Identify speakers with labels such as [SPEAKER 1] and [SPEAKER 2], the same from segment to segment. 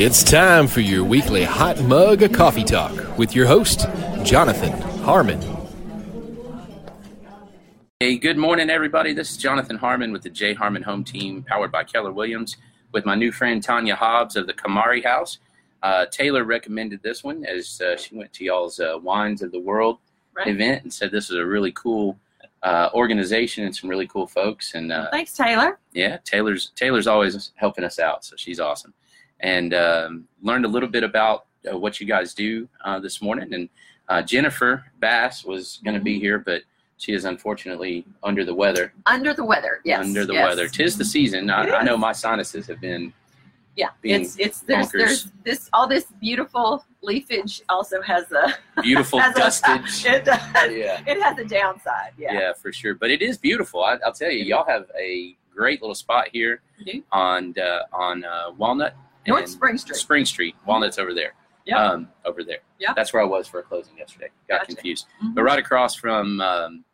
[SPEAKER 1] It's time for your weekly hot mug of coffee talk with your host, Jonathan Harmon.
[SPEAKER 2] Hey, good morning, everybody. This is Jonathan Harmon with the J Harmon Home Team, powered by Keller Williams, with my new friend Tanya Hobbs of the Kamari House. Uh, Taylor recommended this one as uh, she went to y'all's uh, Wines of the World
[SPEAKER 3] Right.
[SPEAKER 2] event and said this is a really cool uh, organization and some really cool folks. And uh,
[SPEAKER 3] Thanks, Taylor.
[SPEAKER 2] yeah, Taylor's Taylor's always helping us out, so she's awesome. And um, learned a little bit about uh, what you guys do uh, this morning. And uh, Jennifer Bass was going to be here, but she is unfortunately under the weather.
[SPEAKER 3] Under the weather. Yes.
[SPEAKER 2] under the
[SPEAKER 3] yes.
[SPEAKER 2] weather. Tis the season. I, I know my sinuses have been.
[SPEAKER 3] Yeah.
[SPEAKER 2] being
[SPEAKER 3] It's it's there's
[SPEAKER 2] bonkers.
[SPEAKER 3] there's this all this beautiful leafage also has a
[SPEAKER 2] Beautiful
[SPEAKER 3] has a- it does.
[SPEAKER 2] Yeah,
[SPEAKER 3] It has a downside. Yeah.
[SPEAKER 2] yeah, for sure. But it is beautiful. I, I'll tell you, y'all have a great little spot here
[SPEAKER 3] do.
[SPEAKER 2] on uh, on uh, Walnut.
[SPEAKER 3] North Spring Street.
[SPEAKER 2] Spring Street. Walnut's over there.
[SPEAKER 3] Yeah.
[SPEAKER 2] Um, over there.
[SPEAKER 3] Yeah.
[SPEAKER 2] That's where I was for a closing yesterday. Got
[SPEAKER 3] Gotcha.
[SPEAKER 2] confused.
[SPEAKER 3] Mhm.
[SPEAKER 2] But right across from um,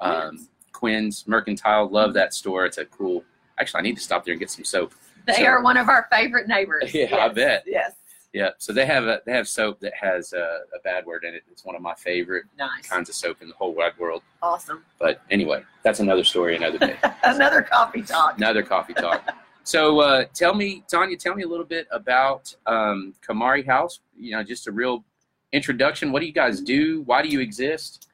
[SPEAKER 2] um,
[SPEAKER 3] Quinn's.
[SPEAKER 2] Mercantile. Love that store. It's a cool. Actually, I need to stop there and get some soap.
[SPEAKER 3] They
[SPEAKER 2] So-
[SPEAKER 3] are one of our favorite neighbors.
[SPEAKER 2] Yeah, I bet.
[SPEAKER 3] Yes.
[SPEAKER 2] Yeah. So they have a they have soap that has a, a bad word in it. It's one of my favorite
[SPEAKER 3] Nice.
[SPEAKER 2] kinds of soap in the whole wide world.
[SPEAKER 3] Awesome.
[SPEAKER 2] But anyway, that's another story, another day,
[SPEAKER 3] Another coffee talk.
[SPEAKER 2] another coffee talk. So uh, tell me, Tanya, tell me a little bit about um, Kamari House. You know, just a real introduction. What do you guys do? Why do you exist?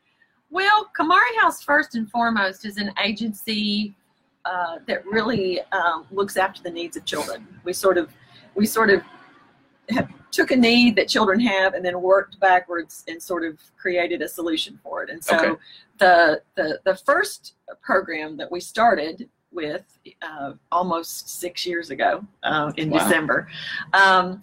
[SPEAKER 3] Well, Kamari House, first and foremost, is an agency uh, that really um, looks after the needs of children. We sort of, we sort of have, took a need that children have and then worked backwards and sort of created a solution for it. And so,
[SPEAKER 2] Okay.
[SPEAKER 3] the, the the first program that we started with uh, almost six years ago uh, in
[SPEAKER 2] Wow.
[SPEAKER 3] December. Um,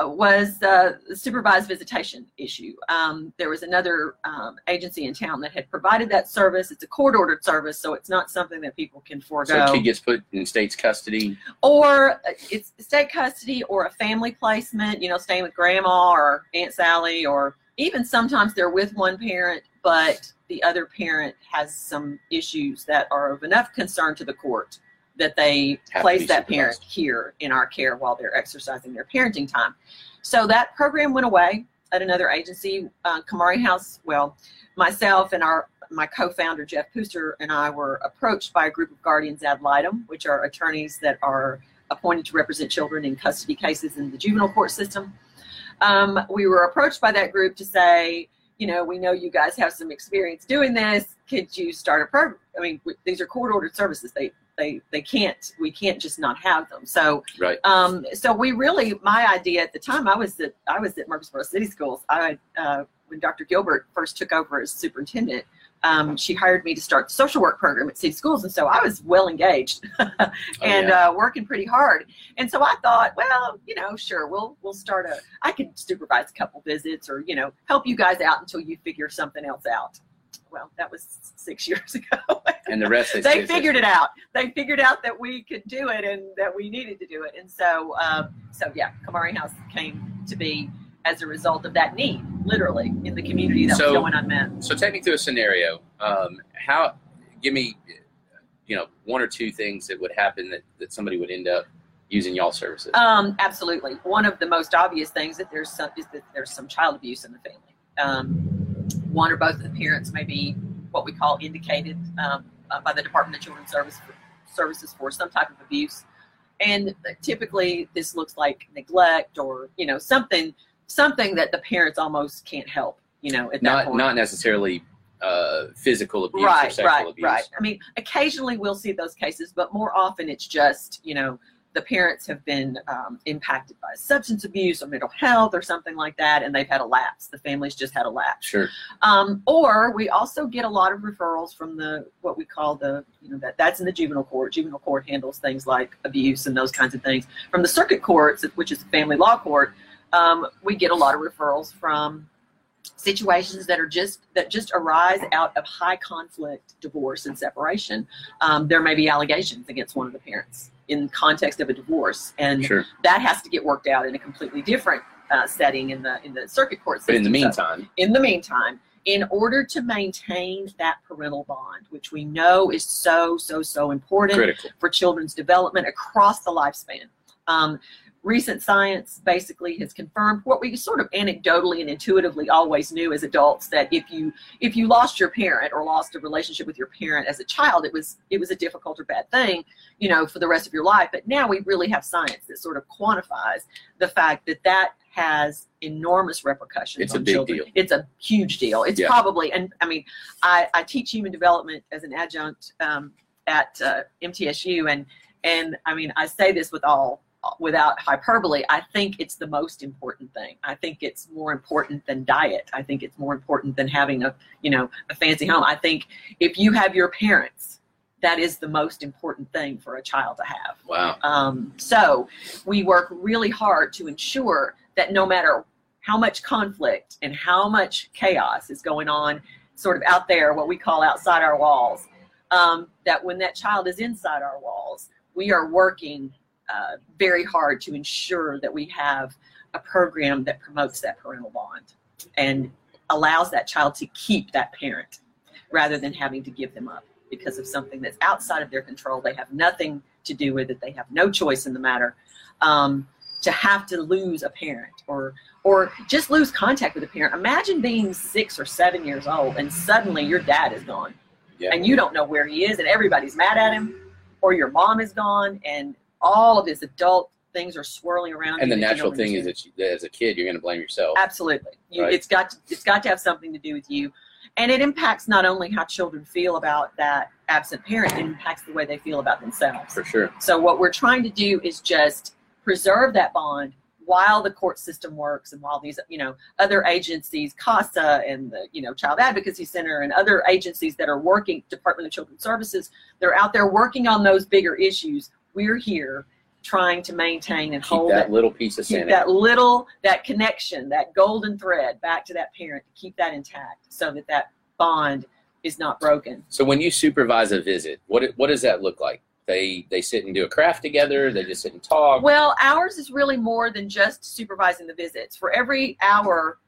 [SPEAKER 3] was uh, the supervised visitation issue. Um, there was another um, agency in town that had provided that service. It's a court ordered service, so it's not something that people can
[SPEAKER 2] So
[SPEAKER 3] forego.
[SPEAKER 2] a kid gets put in state's custody.
[SPEAKER 3] or uh, it's state custody or a family placement, you know, staying with grandma or Aunt Sally, or even sometimes they're with one parent, but the other parent has some issues that are of enough concern to the court that they
[SPEAKER 2] Have
[SPEAKER 3] place that parent here in our care while they're exercising their parenting time. So that program went away at another agency, uh, Kamari House. Well, myself and our my co-founder Jeff Pooster and I were approached by a group of guardians ad litem, which are attorneys that are appointed to represent children in custody cases in the juvenile court system. Um, we were approached by that group to say, you know, we know you guys have some experience doing this. Could you start a program? I mean, w- these are court-ordered services. They they they can't. We can't just not have them. So
[SPEAKER 2] Right.
[SPEAKER 3] um, so we really, my idea at the time, I was at I was at Murfreesboro City Schools. I uh, when Dr. Gilbert first took over as superintendent, um, she hired me to start the social work program at City Schools, and so I was well engaged and
[SPEAKER 2] Oh, yeah.
[SPEAKER 3] uh, working pretty hard. And so I thought, well, you know, sure, we'll we'll start a. I could supervise a couple visits, or you know, help you guys out until you figure something else out. Well, that was six years ago.
[SPEAKER 2] and the rest is
[SPEAKER 3] they figured it out. They figured out that we could do it and that we needed to do it. And so, um, so yeah, Kamari House came to be as a result of that need, literally in the community that
[SPEAKER 2] So-
[SPEAKER 3] was going unmet.
[SPEAKER 2] So take me through a scenario. Um, how? Give me, you know, one or two things that would happen that, that somebody would end up using y'all services.
[SPEAKER 3] Um, absolutely. One of the most obvious things that there's some is that there's some child abuse in the family. Um, one or both of the parents may be what we call indicated um, uh, by the Department of Children's Service Services for some type of abuse, and typically this looks like neglect or you know something something that the parents almost can't help. You know, at that
[SPEAKER 2] not
[SPEAKER 3] point.
[SPEAKER 2] not necessarily uh, physical abuse or
[SPEAKER 3] right,
[SPEAKER 2] sexual
[SPEAKER 3] right,
[SPEAKER 2] abuse.
[SPEAKER 3] right. I mean, occasionally we'll see those cases, but more often it's just you know the parents have been um, impacted by substance abuse or mental health or something like that, and they've had a lapse. The family's just had a lapse.
[SPEAKER 2] Sure.
[SPEAKER 3] Um, or we also get a lot of referrals from the what we call the you know that that's in the juvenile court. Juvenile court handles things like abuse and those kinds of things. From the circuit courts, which is the family law court, um, we get a lot of referrals from situations that are just that just arise out of high conflict divorce and separation. Um, there may be allegations against one of the parents in context of a divorce, and
[SPEAKER 2] Sure.
[SPEAKER 3] that has to get worked out in a completely different uh, setting in the in the circuit court
[SPEAKER 2] But in the
[SPEAKER 3] So-
[SPEAKER 2] meantime,
[SPEAKER 3] in the meantime, in order to maintain that parental bond, which we know is so, so, so important
[SPEAKER 2] critical.
[SPEAKER 3] for children's development across the lifespan, um, recent science basically has confirmed what we sort of anecdotally and intuitively always knew as adults that if you if you lost your parent or lost a relationship with your parent as a child it was it was a difficult or bad thing you know for the rest of your life but now we really have science that sort of quantifies the fact that that has enormous repercussions
[SPEAKER 2] It's a big
[SPEAKER 3] children.
[SPEAKER 2] deal.
[SPEAKER 3] it's a huge deal it's
[SPEAKER 2] Yeah.
[SPEAKER 3] probably and i mean i i teach human development as an adjunct um, at uh, mtsu and and i mean i say this with all without hyperbole, I think it's the most important thing. I think it's more important than diet. I think it's more important than having a, you know, a fancy home. I think if you have your parents, that is the most important thing for a child to have.
[SPEAKER 2] Wow.
[SPEAKER 3] Um, so we work really hard to ensure that no matter how much conflict and how much chaos is going on, sort of out there, what we call outside our walls, um, that when that child is inside our walls, we are working uh, very hard to ensure that we have a program that promotes that parental bond and allows that child to keep that parent rather than having to give them up because of something that's outside of their control. They have nothing to do with it. They have no choice in the matter. Um, to have to lose a parent or or just lose contact with a parent. Imagine being six or seven years old and suddenly your dad is gone
[SPEAKER 2] Yeah.
[SPEAKER 3] and you don't know where he is and everybody's mad at him or your mom is gone and all of his adult things are swirling around
[SPEAKER 2] And the natural thing is that you, as a kid, you're going to blame yourself.
[SPEAKER 3] absolutely you,
[SPEAKER 2] Right.
[SPEAKER 3] it's got to, it's got to have something to do with you and it impacts not only how children feel about that absent parent it impacts the way they feel about themselves
[SPEAKER 2] For sure.
[SPEAKER 3] so what we're trying to do is just preserve that bond while the court system works and while these you know other agencies CASA and the you know Child Advocacy Center and other agencies that are working Department of Children's Services they're out there working on those bigger issues we're here trying to maintain and
[SPEAKER 2] Keep
[SPEAKER 3] hold
[SPEAKER 2] that little piece of
[SPEAKER 3] keep that little that connection that golden thread back to that parent to keep that intact so that that bond is not broken
[SPEAKER 2] So when you supervise a visit, what what does that look like? They they sit and do a craft together. They just sit and talk.
[SPEAKER 3] Well, ours is really more than just supervising the visits. For every hour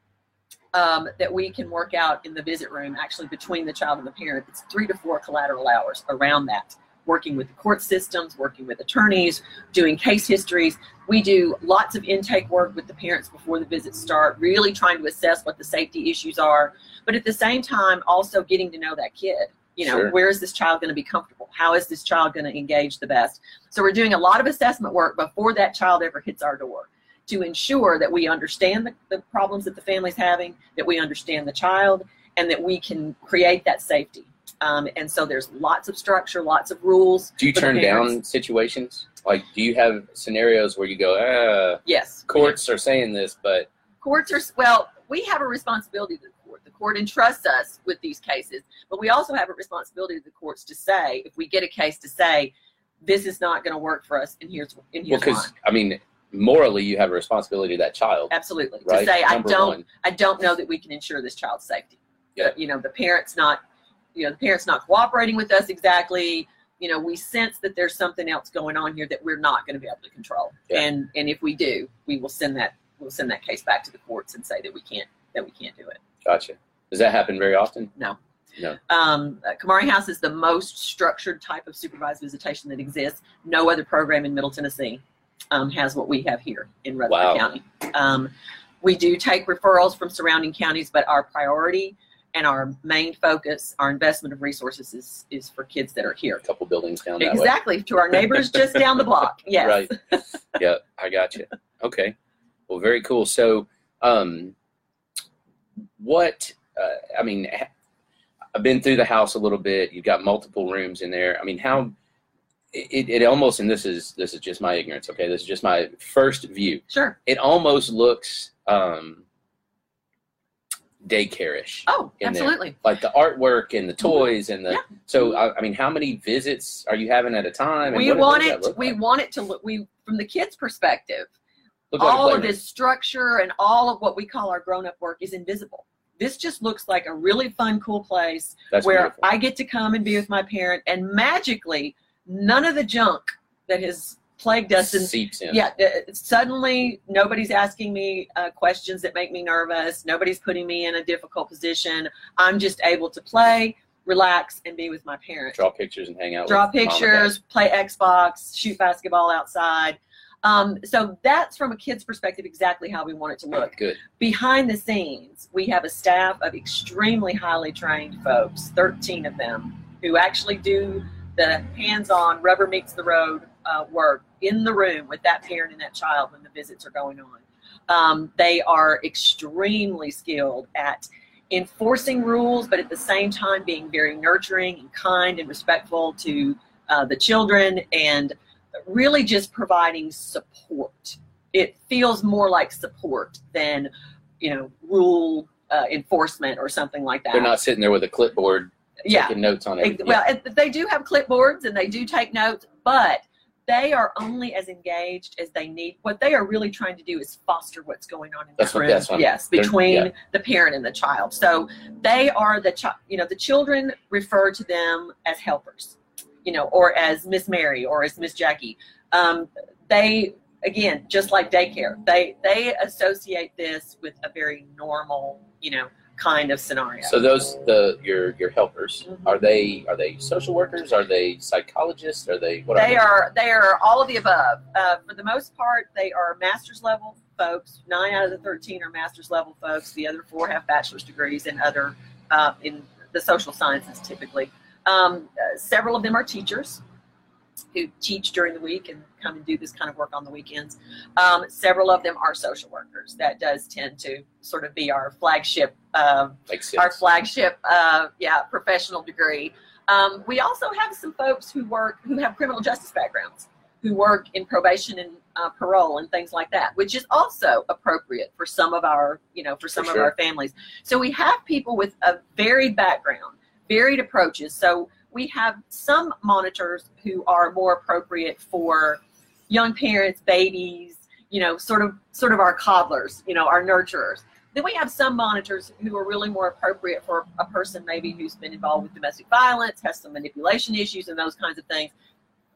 [SPEAKER 3] um, that we can work out in the visit room, actually between the child and the parent, it's three to four collateral hours around that. Working with the court systems, working with attorneys, doing case histories. We do lots of intake work with the parents before the visits start, really trying to assess what the safety issues are, but at the same time, also getting to know that kid. You know,
[SPEAKER 2] Sure.
[SPEAKER 3] where is this child going to be comfortable? How is this child going to engage the best? So we're doing a lot of assessment work before that child ever hits our door to ensure that we understand the, the problems that the family's having, that we understand the child, and that we can create that safety. Um, and so there's lots of structure, lots of rules.
[SPEAKER 2] do you turn down situations? Like, do you have scenarios where you go, uh,
[SPEAKER 3] Yes.
[SPEAKER 2] courts are saying this, but
[SPEAKER 3] Courts are, well, we have a responsibility to the court. The court entrusts us with these cases, but we also have a responsibility to the courts to say, if we get a case, to say, this is not going to work for us, and here's, and here's why.
[SPEAKER 2] because I mean, morally, you have a responsibility to that child,
[SPEAKER 3] Absolutely.
[SPEAKER 2] right?
[SPEAKER 3] To say, I don't,
[SPEAKER 2] one.
[SPEAKER 3] I don't know that we can ensure this child's safety.
[SPEAKER 2] Yeah.
[SPEAKER 3] You know, the parent's not, you know, the parent's not cooperating with us exactly. You know, we sense that there's something else going on here that we're not going to be able to control.
[SPEAKER 2] Yeah.
[SPEAKER 3] And and if we do, we will send that we'll send that case back to the courts and say that we can't that we can't do it.
[SPEAKER 2] Gotcha. Does that happen very often?
[SPEAKER 3] No.
[SPEAKER 2] No.
[SPEAKER 3] Um, uh, Kamari House is the most structured type of supervised visitation that exists. No other program in Middle Tennessee um, has what we have here in Rutherford
[SPEAKER 2] Wow.
[SPEAKER 3] County. Um, we do take referrals from surrounding counties, but our priority and our main focus, our investment of resources is, is for kids that are here.
[SPEAKER 2] A couple buildings down that way.
[SPEAKER 3] Exactly, to our neighbors just down the block. Yes.
[SPEAKER 2] Right. yeah, I got you. Okay. Well, very cool. So, um, what? Uh, I mean, ha- I've been through the house a little bit. You've got multiple rooms in there. I mean, how? It, it almost, and this is this is just my ignorance. Okay, this is just my first view.
[SPEAKER 3] Sure.
[SPEAKER 2] It almost looks um, daycare-ish,
[SPEAKER 3] Oh,
[SPEAKER 2] In there.
[SPEAKER 3] absolutely.
[SPEAKER 2] like the artwork and the mm-hmm. toys and the.
[SPEAKER 3] Yeah.
[SPEAKER 2] So, I, I mean, how many visits are you having at a time?
[SPEAKER 3] We want it. We
[SPEAKER 2] like?
[SPEAKER 3] want it to look. We from the kids' perspective.
[SPEAKER 2] Look like
[SPEAKER 3] all of this structure and all of what we call our grown-up work is invisible. This just looks like a really fun, cool place
[SPEAKER 2] That's
[SPEAKER 3] where
[SPEAKER 2] beautiful.
[SPEAKER 3] I get to come and be with my parent, and magically, none of the junk that has plagued us and
[SPEAKER 2] seeps in.
[SPEAKER 3] yeah, uh, suddenly nobody's asking me uh, questions that make me nervous. Nobody's putting me in a difficult position. I'm just able to play, relax, and be with my parents
[SPEAKER 2] draw pictures and hang out.
[SPEAKER 3] draw
[SPEAKER 2] with mom and dad.
[SPEAKER 3] pictures, play Xbox, shoot basketball outside. Um, so that's from a kid's perspective exactly how we want it to look.
[SPEAKER 2] Good.
[SPEAKER 3] Behind the scenes, we have a staff of extremely highly trained folks, 13 of them, who actually do the hands-on rubber meets the road uh, work in the room with that parent and that child when the visits are going on. Um, they are extremely skilled at enforcing rules, but at the same time being very nurturing and kind and respectful to uh, the children and really just providing support. It feels more like support than, you know, rule uh, enforcement or something like that.
[SPEAKER 2] They're not sitting there with a clipboard
[SPEAKER 3] yeah.
[SPEAKER 2] taking notes on it.
[SPEAKER 3] Well, it- they do have clipboards and they do take notes, but they are only as engaged as they need. What they are really trying to do is foster what's going on in
[SPEAKER 2] That's
[SPEAKER 3] the
[SPEAKER 2] what-
[SPEAKER 3] room.
[SPEAKER 2] that's what-
[SPEAKER 3] yes, between
[SPEAKER 2] yeah.
[SPEAKER 3] the parent and the child. So they are the child. You know, the children refer to them as helpers. You know, or as Miss Mary or as Miss Jackie. Um, they again, just like daycare, they they associate this with a very normal, you know, kind of scenario.
[SPEAKER 2] So those the your your helpers
[SPEAKER 3] Mhm.
[SPEAKER 2] are they are they social workers? Are they psychologists? Are they what
[SPEAKER 3] they
[SPEAKER 2] are
[SPEAKER 3] are they are all of the above. Uh, for the most part, they are master's level folks. Nine out of the thirteen are master's level folks. The other four have bachelor's degrees in other uh, in the social sciences typically. Um, uh, several of them are teachers who teach during the week and come and do this kind of work on the weekends. Um, several of them are social workers. That does tend to sort of be our flagship um, our flagship, uh, yeah, professional degree. Um, we also have some folks who work who have criminal justice backgrounds, who work in probation and uh, parole and things like that, which is also appropriate for some of our, you know, for some
[SPEAKER 2] For
[SPEAKER 3] of
[SPEAKER 2] sure.
[SPEAKER 3] our families. So we have people with a varied background, varied approaches. So we have some monitors who are more appropriate for young parents, babies, you know, sort of sort of our coddlers, you know, our nurturers. Then we have some monitors who are really more appropriate for a person maybe who's been involved with domestic violence, has some manipulation issues and those kinds of things.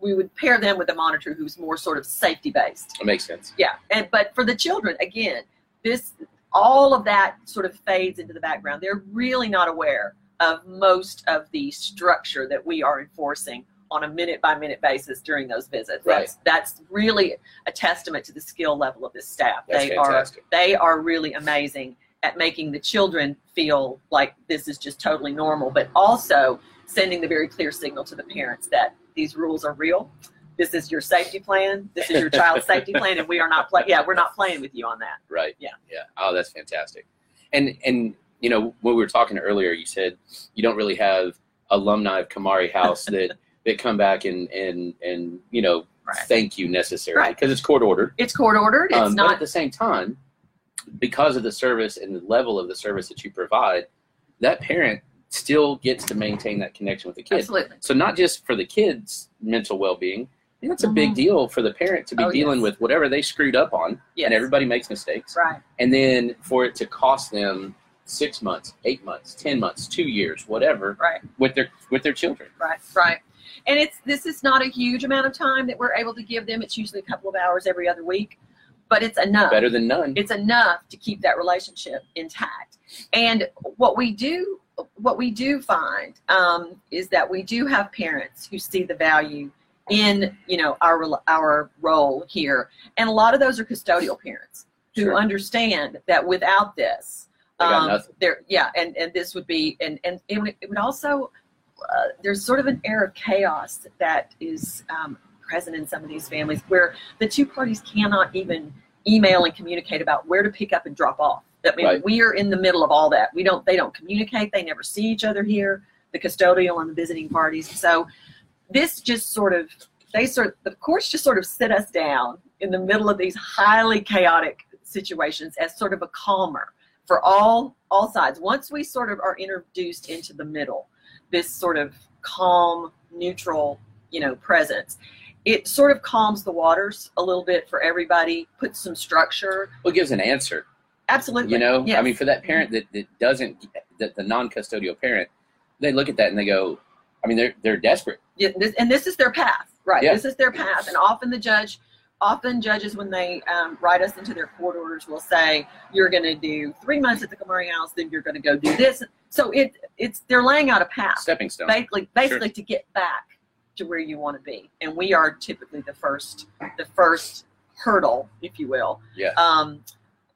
[SPEAKER 3] We would pair them with a monitor who's more sort of safety based.
[SPEAKER 2] It makes sense.
[SPEAKER 3] Yeah, and but for the children, again, this all of that sort of fades into the background. They're really not aware of most of the structure that we are enforcing on a minute by minute basis during those visits.
[SPEAKER 2] Right.
[SPEAKER 3] That's that's really a testament to the skill level of this staff.
[SPEAKER 2] That's
[SPEAKER 3] they are they are really amazing at making the children feel like this is just totally normal, but also sending the very clear signal to the parents that these rules are real. This is your safety plan. This is your child's safety plan, and we are not play. Yeah, we're not playing with you on that.
[SPEAKER 2] Right.
[SPEAKER 3] Yeah.
[SPEAKER 2] Yeah. Oh, that's fantastic. And and you know when we were talking earlier, you said you don't really have alumni of Kamari House that that come back and and and you know
[SPEAKER 3] Right.
[SPEAKER 2] thank you necessarily
[SPEAKER 3] Right.
[SPEAKER 2] because it's court ordered.
[SPEAKER 3] It's court ordered. It's
[SPEAKER 2] Um, but at
[SPEAKER 3] not.
[SPEAKER 2] the same time, because of the service and the level of the service that you provide, that parent still gets to maintain that connection with the kid.
[SPEAKER 3] Absolutely.
[SPEAKER 2] So not just for the kids' mental well-being, I that's a big
[SPEAKER 3] Mhm.
[SPEAKER 2] deal for the parent to be
[SPEAKER 3] Oh,
[SPEAKER 2] dealing
[SPEAKER 3] yes.
[SPEAKER 2] with whatever they screwed up on,
[SPEAKER 3] Yes.
[SPEAKER 2] and everybody makes mistakes,
[SPEAKER 3] Right.
[SPEAKER 2] and then for it to cost them six months, eight months, ten months, two years, whatever,
[SPEAKER 3] Right.
[SPEAKER 2] with their with their children.
[SPEAKER 3] Right. Right. And it's this is not a huge amount of time that we're able to give them. It's usually a couple of hours every other week, but it's enough.
[SPEAKER 2] Better than none.
[SPEAKER 3] it's enough to keep that relationship intact. And what we do, what we do find um, is that we do have parents who see the value in you know our our role here, and a lot of those are custodial parents who
[SPEAKER 2] Sure.
[SPEAKER 3] understand that without this, um, there, yeah, and and this would be, and and it would, it would also, uh, there's sort of an air of chaos that is um, present in some of these families where the two parties cannot even email and communicate about where to pick up and drop off. I mean,
[SPEAKER 2] Right.
[SPEAKER 3] we are in the middle of all that. We don't, they don't communicate. They never see each other here, the custodial and the visiting parties. So this just sort of, they sort, of, the courts just sort of sit us down in the middle of these highly chaotic situations as sort of a calmer for all all sides. Once we sort of are introduced into the middle, this sort of calm, neutral, you know, presence, it sort of calms the waters a little bit for everybody, puts some structure.
[SPEAKER 2] Well, it gives an answer.
[SPEAKER 3] Absolutely.
[SPEAKER 2] You know,
[SPEAKER 3] Yes.
[SPEAKER 2] I mean, for that parent mm-hmm. that, that doesn't, that the non-custodial parent, they look at that and they go, I mean, they're they're desperate.
[SPEAKER 3] Yeah, this, and this is their path, right?
[SPEAKER 2] Yeah.
[SPEAKER 3] This is their path, and often the judge, often judges when they um, write us into their court orders will say, "You're going to do three months at the Kamari House, then you're going to go do this." So it it's they're laying out a path,
[SPEAKER 2] Stepping stone.
[SPEAKER 3] basically, basically to get back to where you want to be, and we are typically the first, the first hurdle, if you will,
[SPEAKER 2] Yeah.
[SPEAKER 3] um,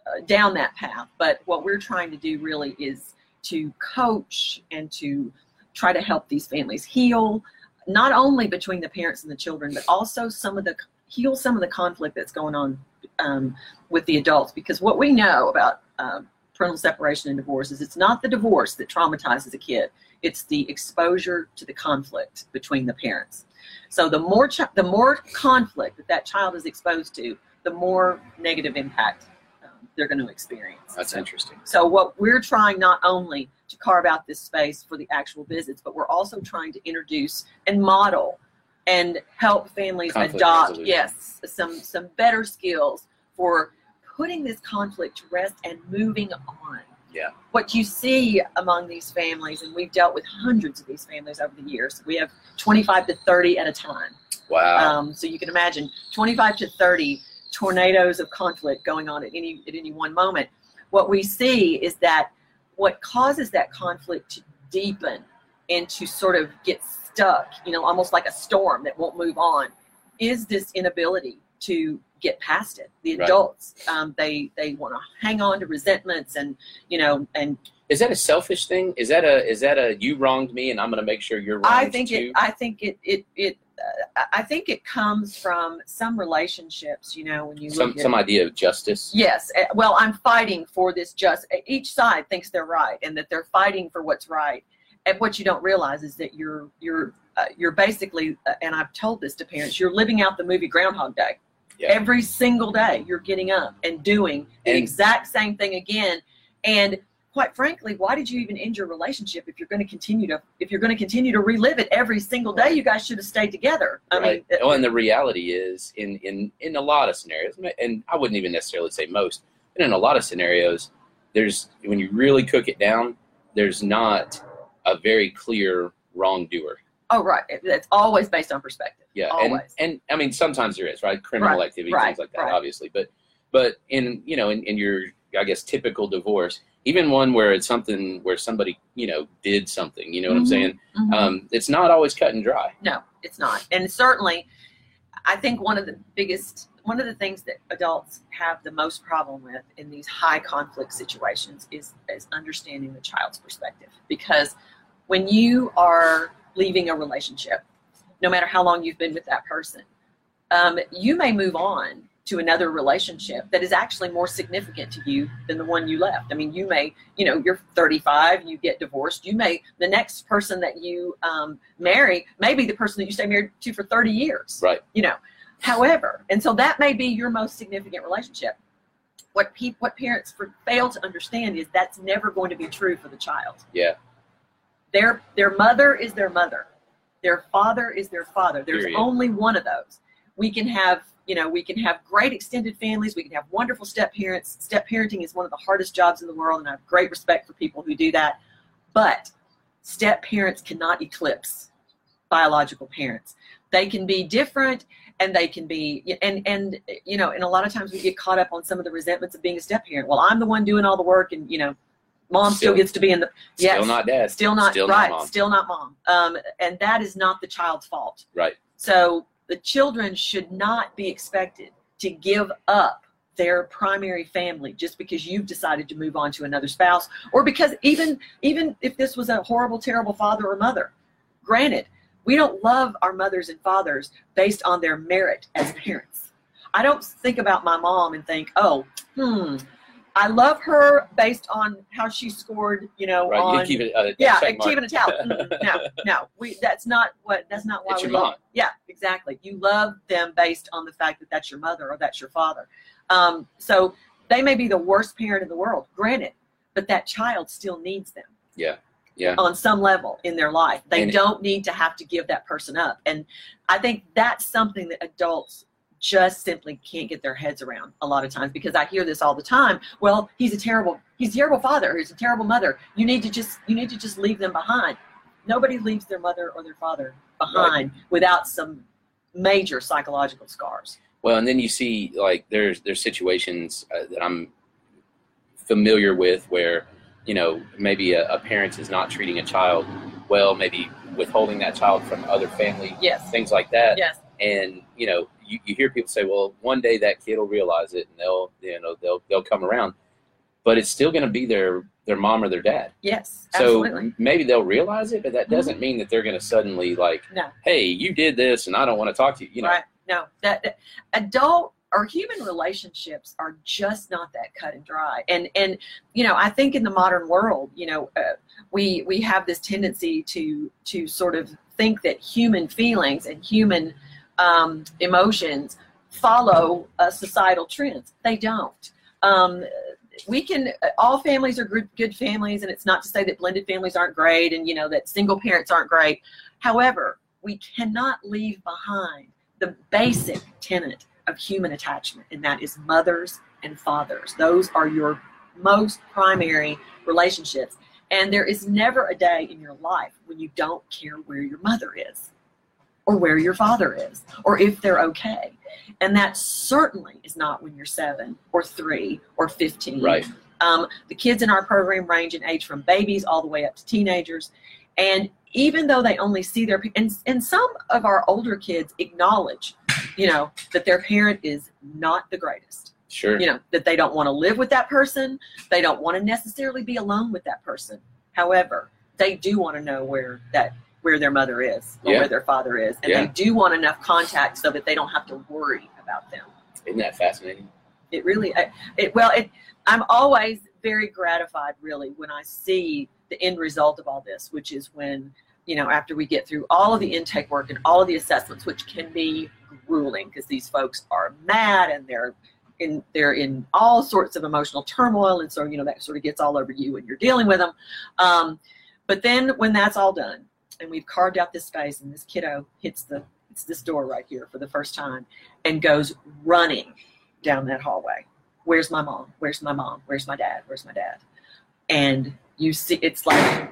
[SPEAKER 3] uh, down that path. But what we're trying to do really is to coach and to try to help these families heal, not only between the parents and the children, but also some of the heal some of the conflict that's going on um, with the adults. Because what we know about um, parental separation and divorce is it's not the divorce that traumatizes a kid; it's the exposure to the conflict between the parents. So the more ch- the more conflict that that child is exposed to, the more negative impact um, they're going to experience.
[SPEAKER 2] That's
[SPEAKER 3] So-
[SPEAKER 2] interesting.
[SPEAKER 3] so what we're trying not only to carve out this space for the actual visits, but we're also trying to introduce and model and help families
[SPEAKER 2] Conflict
[SPEAKER 3] adopt
[SPEAKER 2] resolution.
[SPEAKER 3] yes some some better skills for putting this conflict to rest and moving on.
[SPEAKER 2] Yeah.
[SPEAKER 3] What you see among these families, and we've dealt with hundreds of these families over the years. We have 25 to 30 at a time.
[SPEAKER 2] Wow.
[SPEAKER 3] Um, so you can imagine 25 to 30 tornadoes of conflict going on at any at any one moment. What we see is that what causes that conflict to deepen and to sort of get stuck, you know, almost like a storm that won't move on, is this inability to get past it. The
[SPEAKER 2] Right.
[SPEAKER 3] adults, um, they they want to hang on to resentments and you know and
[SPEAKER 2] is that a selfish thing? Is that a is that a you wronged me and I'm going to make sure you're wronged
[SPEAKER 3] I think
[SPEAKER 2] too?
[SPEAKER 3] it. I think it. It. It. Uh, I think it comes from some relationships. You know, when you
[SPEAKER 2] some some idea of justice.
[SPEAKER 3] Yes. uh, Well, I'm fighting for this just. Each side thinks they're right and that they're fighting for what's right. And what you don't realize is that you're you're uh, you're basically, uh, and I've told this to parents, you're living out the movie Groundhog Day.
[SPEAKER 2] Yeah.
[SPEAKER 3] Every single day, you're getting up and doing the
[SPEAKER 2] And-
[SPEAKER 3] exact same thing again. And quite frankly, why did you even end your relationship if you're going to continue to if you're going to continue to relive it every single day? You guys should have stayed together. I
[SPEAKER 2] right.
[SPEAKER 3] mean,
[SPEAKER 2] well, and the reality is, in in in a lot of scenarios, and I wouldn't even necessarily say most, but in a lot of scenarios, there's when you really cook it down, there's not a very clear wrongdoer.
[SPEAKER 3] oh right, that's always based on perspective.
[SPEAKER 2] Yeah,
[SPEAKER 3] Always.
[SPEAKER 2] and and I mean sometimes there is right criminal
[SPEAKER 3] Right,
[SPEAKER 2] activity
[SPEAKER 3] right,
[SPEAKER 2] things like that
[SPEAKER 3] right.
[SPEAKER 2] obviously, but but in you know in, in your I guess typical divorce, even one where it's something where somebody you know did something, you know what I'm
[SPEAKER 3] Mhm.
[SPEAKER 2] saying?
[SPEAKER 3] Mhm.
[SPEAKER 2] Um, it's not always cut and dry.
[SPEAKER 3] No, it's not. And certainly, I think one of the biggest, one of the things that adults have the most problem with in these high conflict situations is, is understanding the child's perspective. Because when you are leaving a relationship, no matter how long you've been with that person, um, you may move on to another relationship that is actually more significant to you than the one you left. I mean, you may, you know, you're 35, you get divorced. You may, the next person that you um, marry may be the person that you stay married to for 30 years.
[SPEAKER 2] Right.
[SPEAKER 3] You know, however, and so that may be your most significant relationship. What pe- what parents for, fail to understand is that's never going to be true for the child.
[SPEAKER 2] Yeah.
[SPEAKER 3] Their their mother is their mother. Their father is their father. There's
[SPEAKER 2] Period.
[SPEAKER 3] only one of those. We can have, you know, we can have great extended families. We can have wonderful step parents. Step parenting is one of the hardest jobs in the world, and I have great respect for people who do that. But step parents cannot eclipse biological parents. They can be different, and they can be, and and you know, and a lot of times we get caught up on some of the resentments of being a step parent. Well, I'm the one doing all the work, and you know, mom still,
[SPEAKER 2] Still-
[SPEAKER 3] gets to be in the
[SPEAKER 2] Still not dad.
[SPEAKER 3] still not
[SPEAKER 2] Still
[SPEAKER 3] right,
[SPEAKER 2] not mom.
[SPEAKER 3] still not mom. Um, and that is not the child's fault.
[SPEAKER 2] Right.
[SPEAKER 3] So the children should not be expected to give up their primary family just because you've decided to move on to another spouse or because even even if this was a horrible terrible father or mother granted we don't love our mothers and fathers based on their merit as parents i don't think about my mom and think oh hmm i love her based on how she scored you know
[SPEAKER 2] Right.
[SPEAKER 3] on
[SPEAKER 2] you keep it. Uh,
[SPEAKER 3] yeah, and keeping a towel. No, no, we. That's not what. That's not why
[SPEAKER 2] It's
[SPEAKER 3] we
[SPEAKER 2] your
[SPEAKER 3] love.
[SPEAKER 2] mom.
[SPEAKER 3] Yeah, exactly. You love them based on the fact that that's your mother or that's your father. Um, so they may be the worst parent in the world, granted, but that child still needs them.
[SPEAKER 2] Yeah, yeah.
[SPEAKER 3] On some level in their life, they
[SPEAKER 2] And-
[SPEAKER 3] don't need to have to give that person up, and I think that's something that adults just simply can't get their heads around a lot of times because I hear this all the time. Well, he's a terrible he's a terrible father, he's a terrible mother. You need to just you need to just leave them behind. Nobody leaves their mother or their father behind without some major psychological scars.
[SPEAKER 2] Well, and then you see like there's there's situations uh, that I'm familiar with where you know maybe a, a parent is not treating a child well, maybe withholding that child from other family,
[SPEAKER 3] Yes.
[SPEAKER 2] things like that.
[SPEAKER 3] Yes.
[SPEAKER 2] And you know you, you hear people say, well, one day that kid will realize it and they'll, you know, they'll, they'll come around, but it's still going to be their, their mom or their dad.
[SPEAKER 3] Yes,
[SPEAKER 2] So
[SPEAKER 3] absolutely.
[SPEAKER 2] maybe they'll realize it, but that mm-hmm. doesn't mean that they're going to suddenly like,
[SPEAKER 3] No.
[SPEAKER 2] hey, you did this and I don't want to talk to you. You know,
[SPEAKER 3] Right. No, that, that adult or human relationships are just not that cut and dry. And and you know, I think in the modern world, you know, uh, we we have this tendency to to sort of think that human feelings and human um, emotions follow uh, societal trends. They don't. Um, we can all families are good, good families and it's not to say that blended families aren't great and you know that single parents aren't great however we cannot leave behind the basic tenet of human attachment, and that is mothers and fathers. Those are your most primary relationships. And there is never a day in your life when you don't care where your mother is, or where your father is, or if they're okay. And that certainly is not when you're seven, or three, or 15.
[SPEAKER 2] right.
[SPEAKER 3] Um, the kids in our program range in age from babies all the way up to teenagers. And even though they only see their, and, and some of our older kids acknowledge, you know, that their parent is not the greatest.
[SPEAKER 2] Sure.
[SPEAKER 3] You know, that they don't want to live with that person. They don't want to necessarily be alone with that person. However, they do want to know where that, where their mother is or
[SPEAKER 2] Yeah.
[SPEAKER 3] where their father is. And
[SPEAKER 2] Yeah.
[SPEAKER 3] they do want enough contact so that they don't have to worry about them
[SPEAKER 2] Isn't that fascinating?
[SPEAKER 3] it really I- it well it i'm always very gratified really when i see the end result of all this which is when you know after we get through all of the intake work and all of the assessments which can be grueling because these folks are mad and they're in they're in all sorts of emotional turmoil and so you know that sort of gets all over you when you're dealing with them um, but then when that's all done and we've carved out this space and this kiddo hits the hits this door right here for the first time and goes running down that hallway. Where's my mom? Where's my mom? Where's my dad? Where's my dad? And you see, it's like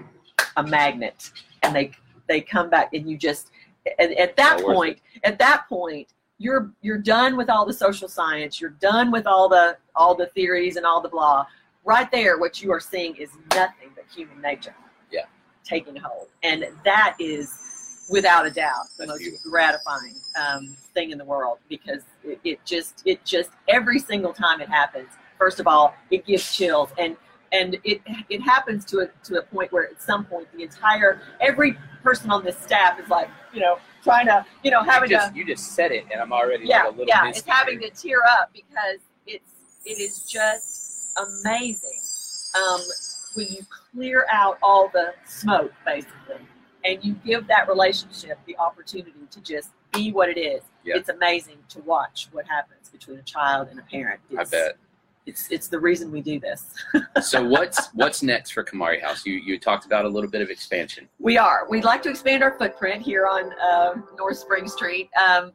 [SPEAKER 3] a magnet, and they they come back, and you just and at that
[SPEAKER 2] Not
[SPEAKER 3] point, at that point, you're you're done with all the social science. You're done with all the all the theories and all the blah. Right there, what you are seeing is nothing but human nature.
[SPEAKER 2] Yeah.
[SPEAKER 3] Taking hold, and that is without a doubt the
[SPEAKER 2] That's
[SPEAKER 3] most
[SPEAKER 2] beautiful.
[SPEAKER 3] gratifying um, thing in the world because it, it just it just every single time it happens first of all it gives chills and and it it happens to a to a point where at some point the entire every person on this staff is like you know trying to you know having
[SPEAKER 2] you
[SPEAKER 3] to
[SPEAKER 2] just, you just said it, and I'm already
[SPEAKER 3] yeah,
[SPEAKER 2] like a little
[SPEAKER 3] yeah, it's having to tear up because it's it is just amazing um, when you clear out all the smoke, basically, and you give that relationship the opportunity to just be what it is.
[SPEAKER 2] Yeah.
[SPEAKER 3] It's amazing to watch what happens between a child and a parent.
[SPEAKER 2] I bet.
[SPEAKER 3] It's it's the reason we do this.
[SPEAKER 2] So what's what's next for Kamari House? You you talked about a little bit of expansion.
[SPEAKER 3] We are. We'd like to expand our footprint here on uh, North Spring Street. Um,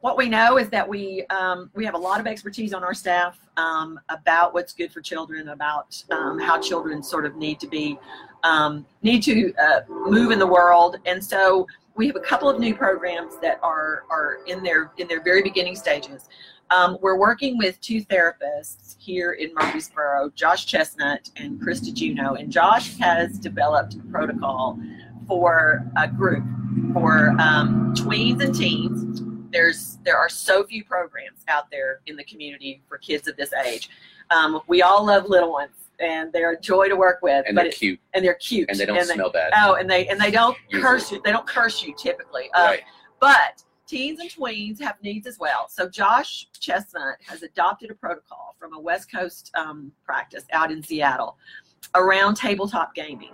[SPEAKER 3] what we know is that we um, we have a lot of expertise on our staff um, about what's good for children, about um, how children sort of need to be um, need to uh, move in the world, and so we have a couple of new programs that are are in their in their very beginning stages. Um, we're working with two therapists here in Murfreesboro, Josh Chestnut and Krista Juno, and Josh has developed a protocol for a group for um, tweens and teens. There's there are so few programs out there in the community for kids of this age. Um, we all love little ones, and they're a joy to work with.
[SPEAKER 2] And
[SPEAKER 3] but
[SPEAKER 2] they're
[SPEAKER 3] it-
[SPEAKER 2] cute,
[SPEAKER 3] and they're cute,
[SPEAKER 2] and they don't smell bad.
[SPEAKER 3] Oh, and they and they don't
[SPEAKER 2] Usually.
[SPEAKER 3] curse you. They don't curse you typically. Uh,
[SPEAKER 2] right.
[SPEAKER 3] but teens and tweens have needs as well. So Josh Chestnut has adopted a protocol from a West Coast um, practice out in Seattle around tabletop gaming.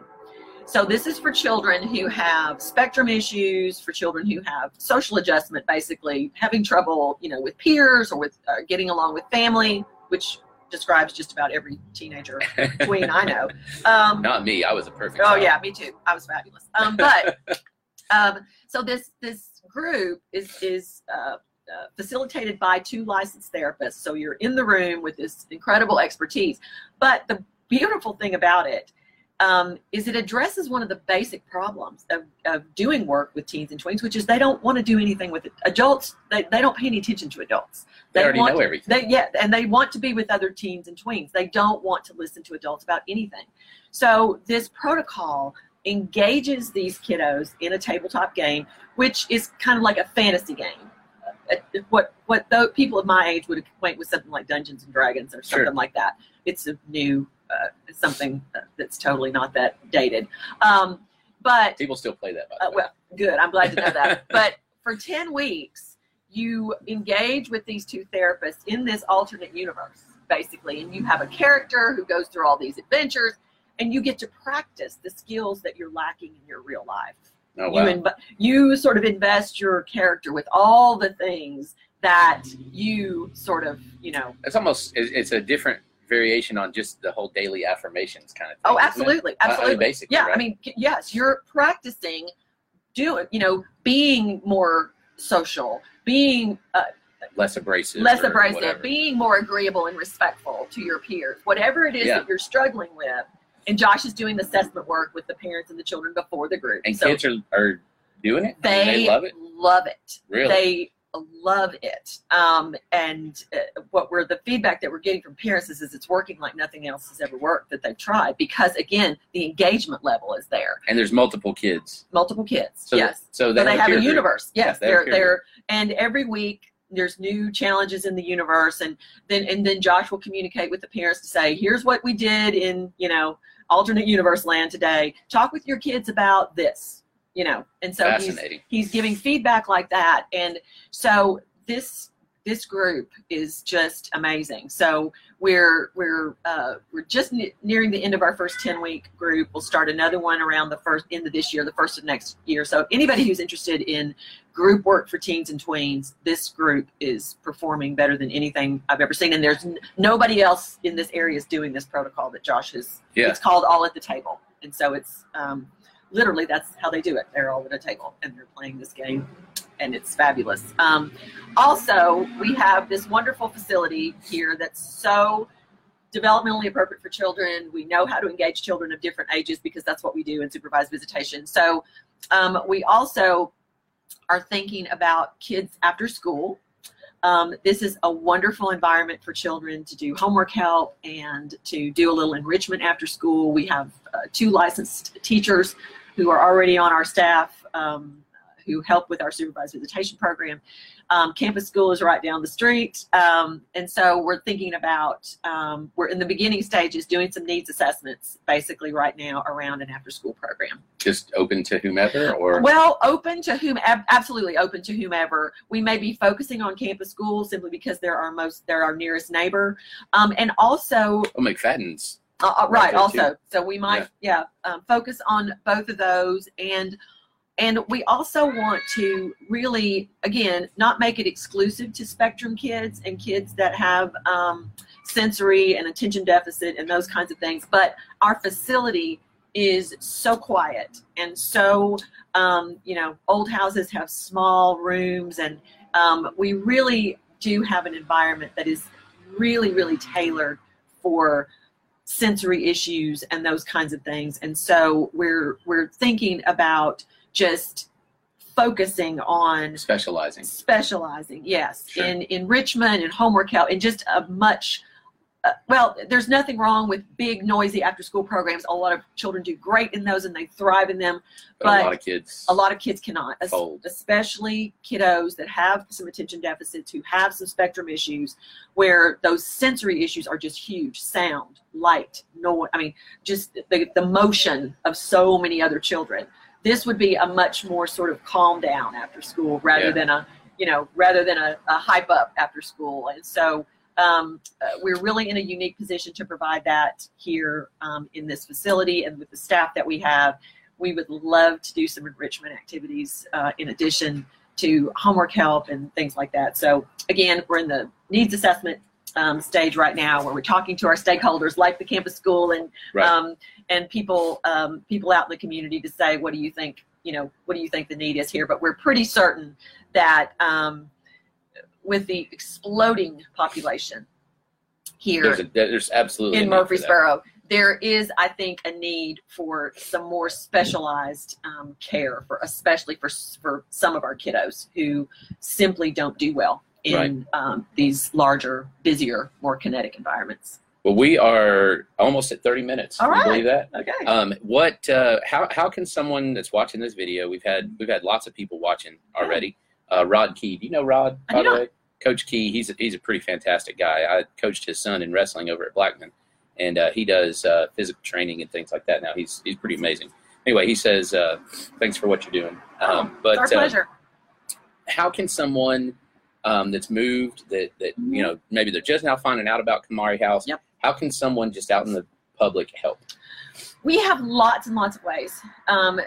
[SPEAKER 3] So this is for children who have spectrum issues, for children who have social adjustment, basically having trouble, you know, with peers or with uh, getting along with family, which describes just about every teenager tween I know. Um,
[SPEAKER 2] Not me. I was a perfect.
[SPEAKER 3] Oh
[SPEAKER 2] child.
[SPEAKER 3] yeah, me too. I was fabulous. Um, but um, so this this group is is uh, uh, facilitated by two licensed therapists. So you're in the room with this incredible expertise. But the beautiful thing about it um, is it addresses one of the basic problems of, of doing work with teens and tweens, which is they don't want to do anything with it. Adults, they, they don't pay any attention to adults.
[SPEAKER 2] They already
[SPEAKER 3] want
[SPEAKER 2] know everything.
[SPEAKER 3] they yeah, and they want to be with other teens and tweens. They don't want to listen to adults about anything. So this protocol engages these kiddos in a tabletop game, which is kind of like a fantasy game. uh, what what the people of my age would acquaint with something like Dungeons and Dragons or something
[SPEAKER 2] Sure.
[SPEAKER 3] like that. It's a new uh, something uh, that's totally not that dated. Um, but
[SPEAKER 2] People still play that. By the
[SPEAKER 3] uh,
[SPEAKER 2] way.
[SPEAKER 3] well, good. I'm glad to know that. but for 10 weeks, you engage with these two therapists in this alternate universe, basically, and you have a character who goes through all these adventures, and you get to practice the skills that you're lacking in your real life.
[SPEAKER 2] oh wow.
[SPEAKER 3] You, inv- you sort of invest your character with all the things that you sort of, you know,
[SPEAKER 2] it's almost it's a different variation on just the whole daily affirmations kind of thing.
[SPEAKER 3] oh, absolutely,
[SPEAKER 2] I- I mean,
[SPEAKER 3] absolutely.
[SPEAKER 2] basically,
[SPEAKER 3] yeah
[SPEAKER 2] right?
[SPEAKER 3] i mean yes you're practicing doing you know being more social being uh,
[SPEAKER 2] less abrasive.
[SPEAKER 3] less abrasive
[SPEAKER 2] whatever.
[SPEAKER 3] being more agreeable and respectful to your peers whatever it is
[SPEAKER 2] Yeah.
[SPEAKER 3] that you're struggling with and josh is doing the assessment work with the parents and the children before the group
[SPEAKER 2] and
[SPEAKER 3] so
[SPEAKER 2] kids are are doing it.
[SPEAKER 3] They,
[SPEAKER 2] they love it.
[SPEAKER 3] love it
[SPEAKER 2] Really.
[SPEAKER 3] they love it um, and uh, what we're the feedback that we're getting from parents is, is it's working like nothing else has ever worked that they've tried because again the engagement level is there
[SPEAKER 2] and there's multiple kids.
[SPEAKER 3] multiple kids
[SPEAKER 2] So
[SPEAKER 3] yes
[SPEAKER 2] So
[SPEAKER 3] so
[SPEAKER 2] they,
[SPEAKER 3] they have
[SPEAKER 2] peer
[SPEAKER 3] a
[SPEAKER 2] group.
[SPEAKER 3] universe yes
[SPEAKER 2] they
[SPEAKER 3] they're they're and every week there's new challenges in the universe and then and then josh will communicate with the parents to say here's what we did in you know alternate universe land today. Talk with your kids about this you know and so he's he's giving feedback like that. And so this this group is just amazing. So we're we're uh, we're just ne- nearing the end of our first 10 week group. We'll start another one around the first end of this year the first of next year. So anybody who's interested in group work for teens and tweens this group is performing better than anything i've ever seen. And there's n- nobody else in this area is doing this protocol that josh has
[SPEAKER 2] Yeah.
[SPEAKER 3] it's called all at the table. And so it's um, literally that's how they do it. They're all at a table and they're playing this game and it's fabulous. Um, also we have this wonderful facility here that's so developmentally appropriate for children. We know how to engage children of different ages because that's what we do in supervised visitation. So um, we also are thinking about kids after school. Um, this is a wonderful environment for children to do homework help and to do a little enrichment after school. We have uh, two licensed teachers who are already on our staff um, who help with our supervised visitation program. Um, campus school is right down the street. Um, and so we're thinking about, um, we're in the beginning stages doing some needs assessments basically right now around an after school program.
[SPEAKER 2] Just open to whomever, or
[SPEAKER 3] Well, open to whom, ab- absolutely open to whomever. We may be focusing on campus school simply because they're our most, they're our nearest neighbor, um, and also
[SPEAKER 2] oh, McFadden's.
[SPEAKER 3] Uh,
[SPEAKER 2] Right
[SPEAKER 3] Also, so we might, yeah, um, focus on both of those, and and we also want to really, again, not make it exclusive to spectrum kids and kids that have um, sensory and attention deficit and those kinds of things. But our facility is so quiet and so, um, you know, old houses have small rooms, and um, we really do have an environment that is really, really tailored for sensory issues and those kinds of things and so we're we're thinking about just focusing on
[SPEAKER 2] specializing.
[SPEAKER 3] specializing yes
[SPEAKER 2] Sure.
[SPEAKER 3] in enrichment and homework help and just a much uh, well there's nothing wrong with big noisy after school programs a lot of children do great in those and they thrive in them
[SPEAKER 2] But, a lot of kids.
[SPEAKER 3] a lot of kids cannot,
[SPEAKER 2] Fold.
[SPEAKER 3] especially kiddos that have some attention deficits, who have some spectrum issues, where those sensory issues are just huge sound, light, noise. I mean, just the, the motion of so many other children. This would be a much more sort of calm down after school rather
[SPEAKER 2] Yeah.
[SPEAKER 3] than a, you know, rather than a, a hype up after school. And so um, uh, we're really in a unique position to provide that here um, in this facility and with the staff that we have we would love to do some enrichment activities uh, in addition to homework help and things like that. So again, we're in the needs assessment um, stage right now, where we're talking to our stakeholders, like the campus school and
[SPEAKER 2] Right.
[SPEAKER 3] um, and people um, people out in the community to say, what do you think? You know, what do you think the need is here? But we're pretty certain that um, with the exploding population here
[SPEAKER 2] there's, a, there's absolutely
[SPEAKER 3] in
[SPEAKER 2] need for that.
[SPEAKER 3] Murfreesboro. There is, I think, a need for some more specialized um, care for, especially for for some of our kiddos who simply don't do well in
[SPEAKER 2] Right.
[SPEAKER 3] um, these larger, busier, more kinetic environments.
[SPEAKER 2] Well, we are almost at 30 minutes.
[SPEAKER 3] All
[SPEAKER 2] Can you believe that?
[SPEAKER 3] Okay.
[SPEAKER 2] Um, what? Uh, how? How can someone that's watching this video? We've had we've had lots of people watching already. Uh, Rod Key. Do you know Rod? By the way, Coach Key. He's a, he's a pretty fantastic guy. I coached his son in wrestling over at Blackman, and uh, he does uh, physical training and things like that. Now he's he's pretty amazing. Anyway, he says uh, thanks for what you're doing. Um, but
[SPEAKER 3] our
[SPEAKER 2] uh,
[SPEAKER 3] pleasure.
[SPEAKER 2] how can someone um, that's moved that that you know maybe they're just now finding out about Kamari House?
[SPEAKER 3] Yep.
[SPEAKER 2] How can someone just out in the public help?
[SPEAKER 3] we have lots and lots of ways um,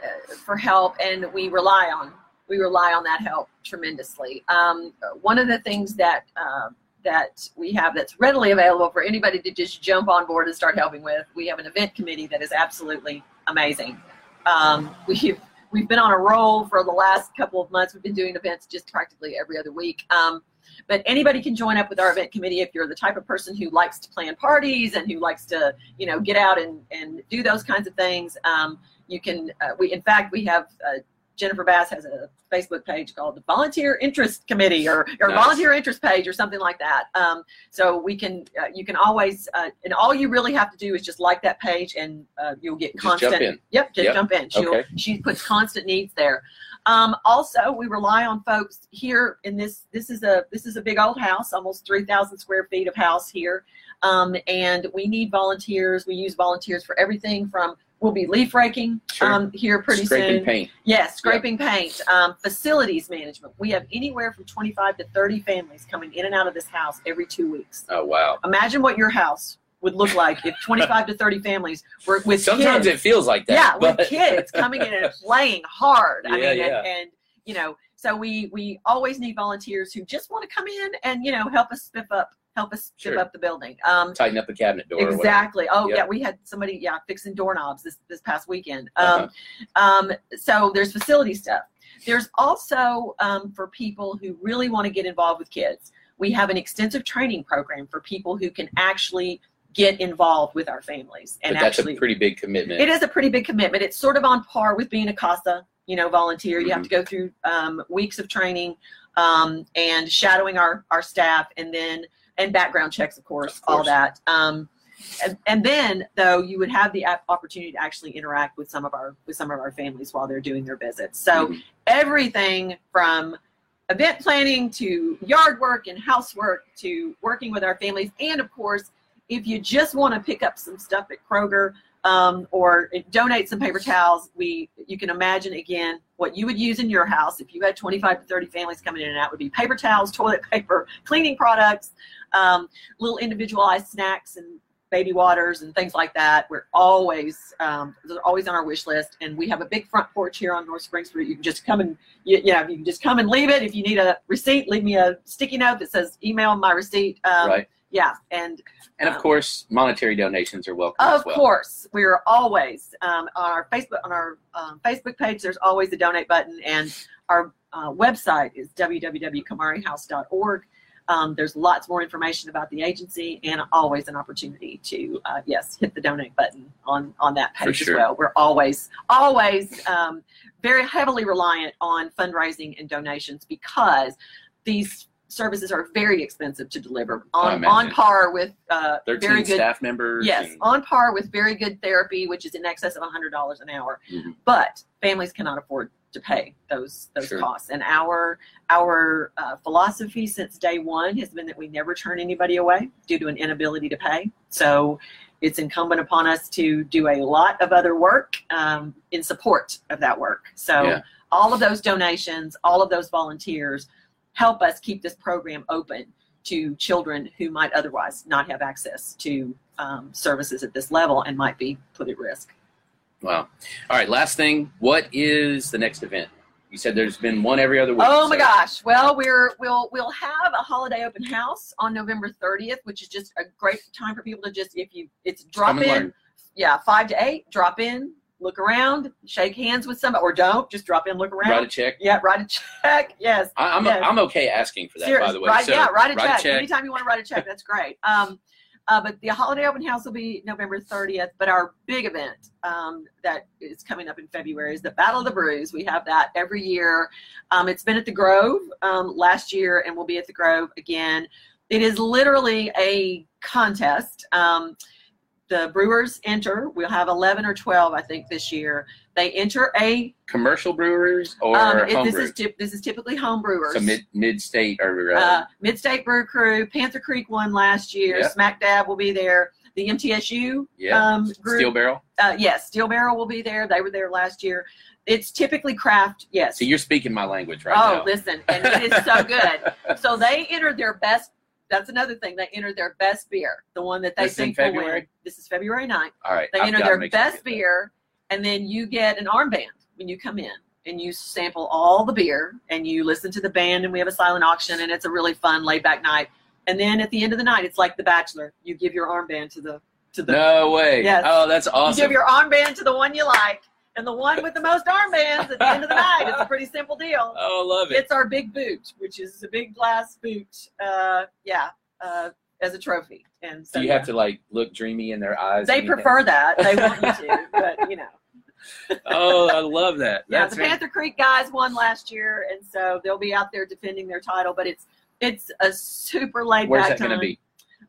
[SPEAKER 3] for help and we rely on we rely on that help tremendously. Um, one of the things that uh, that we have that's readily available for anybody to just jump on board and start helping with we have an event committee that is absolutely amazing. Um, we've we've been on a roll for the last couple of months. We've been doing events just practically every other week. Um, but anybody can join up with our event committee if you're the type of person who likes to plan parties and who likes to you know get out and, and do those kinds of things. Um, you can uh, we in fact we have uh, jennifer bass has a facebook page called the volunteer interest committee or, or
[SPEAKER 2] Nice.
[SPEAKER 3] volunteer interest page or something like that um, so we can uh, you can always uh, and all you really have to do is just like that page and uh, you'll get
[SPEAKER 2] Just
[SPEAKER 3] constant
[SPEAKER 2] jump in.
[SPEAKER 3] yep just
[SPEAKER 2] Yep.
[SPEAKER 3] jump in She'll,
[SPEAKER 2] Okay.
[SPEAKER 3] she puts constant needs there um, also, we rely on folks here in this. This is a this is a big old house, almost three thousand square feet of house here, um, and we need volunteers. We use volunteers for everything from we'll be leaf raking
[SPEAKER 2] Sure.
[SPEAKER 3] um, here pretty
[SPEAKER 2] Scraping
[SPEAKER 3] soon.
[SPEAKER 2] paint.
[SPEAKER 3] Yes, scraping paint, um, facilities management. We have anywhere from twenty five to thirty families coming in and out of this house every two weeks.
[SPEAKER 2] Oh wow.
[SPEAKER 3] Imagine what your house would look like if twenty five to thirty families were with
[SPEAKER 2] Sometimes
[SPEAKER 3] kids
[SPEAKER 2] it feels like that.
[SPEAKER 3] yeah,
[SPEAKER 2] but-
[SPEAKER 3] with kids coming in and playing hard. I
[SPEAKER 2] Yeah,
[SPEAKER 3] mean,
[SPEAKER 2] yeah.
[SPEAKER 3] And, and you know, so we we always need volunteers who just want to come in and you know help us spiff up, help us ship
[SPEAKER 2] Sure.
[SPEAKER 3] up the building. Um,
[SPEAKER 2] tighten up a cabinet door. Or whatever.
[SPEAKER 3] exactly. Oh
[SPEAKER 2] Yep.
[SPEAKER 3] yeah, we had somebody yeah fixing doorknobs this this past weekend.
[SPEAKER 2] Uh-huh.
[SPEAKER 3] Um, um, so there's facility stuff. There's also um, for people who really want to get involved with kids. We have an extensive training program for people who can actually get involved with our families and
[SPEAKER 2] But that's
[SPEAKER 3] actually
[SPEAKER 2] a pretty big commitment.
[SPEAKER 3] it is a pretty big commitment. It's sort of on par with being a CASA, you know, volunteer. You have to go through um, weeks of training um, and shadowing our, our staff and then, and background checks, of course,
[SPEAKER 2] Of
[SPEAKER 3] all that. Um, and, and then though you would have the opportunity to actually interact with some of our with some of our families while they're doing their visits so
[SPEAKER 2] Mhm.
[SPEAKER 3] everything from event planning to yard work and housework to working with our families and of course if you just want to pick up some stuff at kroger um, or donate some paper towels. We you can imagine again what you would use in your house. If you had 25 to 30 families coming in and out would be paper towels toilet paper cleaning products um, little individualized snacks and baby waters and things like that. We're always um, they're always on our wish list. And we have a big front porch here on north springs street you can just come and you, you know you can just come and leave it. If you need a receipt leave me a sticky note that says email my receipt um,
[SPEAKER 2] right.
[SPEAKER 3] Yeah and
[SPEAKER 2] And of
[SPEAKER 3] um,
[SPEAKER 2] course, monetary donations are welcome
[SPEAKER 3] of
[SPEAKER 2] as well.
[SPEAKER 3] course, we're always um, on our Facebook on our um, Facebook page. There's always a donate button, and our uh, website is www.kamarihouse.org. Um, there's lots more information about the agency, and always an opportunity to uh, yes hit the donate button on on that page
[SPEAKER 2] sure.
[SPEAKER 3] as well. We're always always um, very heavily reliant on fundraising and donations because these services are very expensive to deliver on on par with uh, very good
[SPEAKER 2] staff members.
[SPEAKER 3] Yes,
[SPEAKER 2] and-
[SPEAKER 3] on par with very good therapy, which is in excess of $100 an hour.
[SPEAKER 2] Mhm.
[SPEAKER 3] But families cannot afford to pay those those
[SPEAKER 2] Sure.
[SPEAKER 3] costs. And our our uh, philosophy since day one has been that we never turn anybody away due to an inability to pay. So it's incumbent upon us to do a lot of other work um, in support of that work. So
[SPEAKER 2] Yeah.
[SPEAKER 3] all of those donations, all of those volunteers help us keep this program open to children who might otherwise not have access to um, services at this level and might be put at risk.
[SPEAKER 2] Wow. All right. Last thing. What is the next event? You said there's been one every other week.
[SPEAKER 3] Oh my
[SPEAKER 2] so-
[SPEAKER 3] gosh! Well, we're we'll we'll have a holiday open house on November 30th, which is just a great time for people to just if you it's drop in,
[SPEAKER 2] learn.
[SPEAKER 3] yeah, five to eight, drop in, look around, shake hands with somebody, or don't just drop in, look around.
[SPEAKER 2] Write a check.
[SPEAKER 3] yeah, write a check. Yes.
[SPEAKER 2] I, I'm
[SPEAKER 3] Yes.
[SPEAKER 2] I'm okay asking for that.
[SPEAKER 3] Serious.
[SPEAKER 2] By the way.
[SPEAKER 3] Right,
[SPEAKER 2] So,
[SPEAKER 3] yeah, write a,
[SPEAKER 2] write
[SPEAKER 3] check.
[SPEAKER 2] a check.
[SPEAKER 3] Anytime you want to write a check, that's great. Um, uh, but the holiday open house will be November 30th. But our big event um, that is coming up in February is the Battle of the Brews. We have that every year. Um, it's been at the Grove um, last year and we'll be at the Grove again. It is literally a contest. Um, the brewers enter. We'll have 11 or 12, I think, this year. They enter a.
[SPEAKER 2] Commercial brewers or
[SPEAKER 3] Um, it- this
[SPEAKER 2] brew?
[SPEAKER 3] is this is typically home brewers.
[SPEAKER 2] so mid mid state or uh,
[SPEAKER 3] uh, Mid-State Brew Crew, Panther Creek won last year.
[SPEAKER 2] Yeah.
[SPEAKER 3] Smack Dab will be there. The MTSU
[SPEAKER 2] yeah
[SPEAKER 3] um, group.
[SPEAKER 2] steel barrel.
[SPEAKER 3] uh, yes, Steel Barrel will be there. They were there last year. It's typically craft. Yes.
[SPEAKER 2] So you're speaking my language right
[SPEAKER 3] oh,
[SPEAKER 2] now.
[SPEAKER 3] listen, and it is so good. So they entered their best. That's another thing. They enter their best beer, the one that they
[SPEAKER 2] This in
[SPEAKER 3] think will win. This is February 9th.
[SPEAKER 2] All right.
[SPEAKER 3] They
[SPEAKER 2] I've
[SPEAKER 3] enter their best beer, and then you get an armband when you come in, and you sample all the beer, and you listen to the band, and we have a silent auction, and it's a really fun, laid back night. And then at the end of the night, it's like The Bachelor. You give your armband to the to the.
[SPEAKER 2] No way.
[SPEAKER 3] Yes.
[SPEAKER 2] Oh, that's awesome.
[SPEAKER 3] You give your armband to the one you like, and the one with the most armbands at the end of the night. It's a pretty simple deal.
[SPEAKER 2] oh, I love it.
[SPEAKER 3] It's our big boot, which is a big glass boot. Uh, yeah, uh, as a trophy. And so
[SPEAKER 2] Do you
[SPEAKER 3] yeah.
[SPEAKER 2] have to like look dreamy in their eyes?
[SPEAKER 3] They prefer that. They want you to, but you know.
[SPEAKER 2] Oh, I love that.
[SPEAKER 3] Yeah,
[SPEAKER 2] That's
[SPEAKER 3] the Panther Creek guys won last year, and so they'll be out there defending their title. But it's it's a super laid
[SPEAKER 2] Where's
[SPEAKER 3] back
[SPEAKER 2] that going to be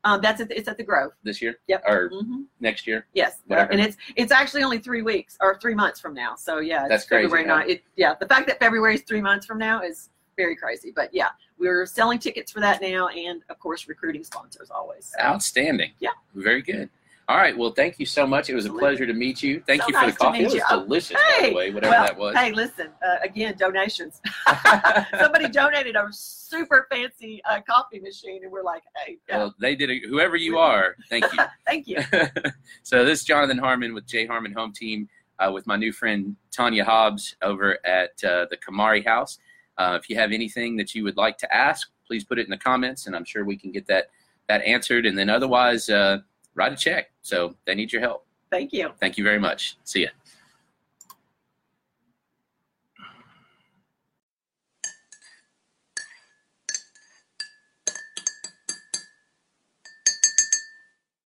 [SPEAKER 3] Um, that's at the, it's at the Grove.
[SPEAKER 2] this year
[SPEAKER 3] Yep.
[SPEAKER 2] or
[SPEAKER 3] hmm
[SPEAKER 2] next year?
[SPEAKER 3] Yes,
[SPEAKER 2] Whatever.
[SPEAKER 3] and it's it's actually only three weeks or three months from now. So yeah, it's
[SPEAKER 2] That's crazy,
[SPEAKER 3] February
[SPEAKER 2] huh?
[SPEAKER 3] It, yeah, the fact that February is three months from now is very crazy. But yeah, we're selling tickets for that now, and of course recruiting sponsors always. So,
[SPEAKER 2] Outstanding.
[SPEAKER 3] Yeah.
[SPEAKER 2] Very good. All right. Well, thank you so much. It was a pleasure to meet you. Thank
[SPEAKER 3] So
[SPEAKER 2] you for
[SPEAKER 3] nice
[SPEAKER 2] the coffee. It was
[SPEAKER 3] you. Oh,
[SPEAKER 2] delicious, by
[SPEAKER 3] hey.
[SPEAKER 2] the way, whatever
[SPEAKER 3] well,
[SPEAKER 2] that was.
[SPEAKER 3] hey, listen. Uh, again, donations. Somebody donated a super fancy uh, coffee machine, and we're like, hey, yeah,
[SPEAKER 2] Well, they did it. Whoever you are, thank you.
[SPEAKER 3] thank you.
[SPEAKER 2] so this is Jonathan Harmon with J Harmon Home Team uh, with my new friend Tanya Hobbs over at uh, the Kamari House. Uh, if you have anything that you would like to ask, please put it in the comments, and I'm sure we can get that that answered. And then otherwise, uh, write a check. So they need your help.
[SPEAKER 3] Thank you.
[SPEAKER 2] Thank you very much. See ya.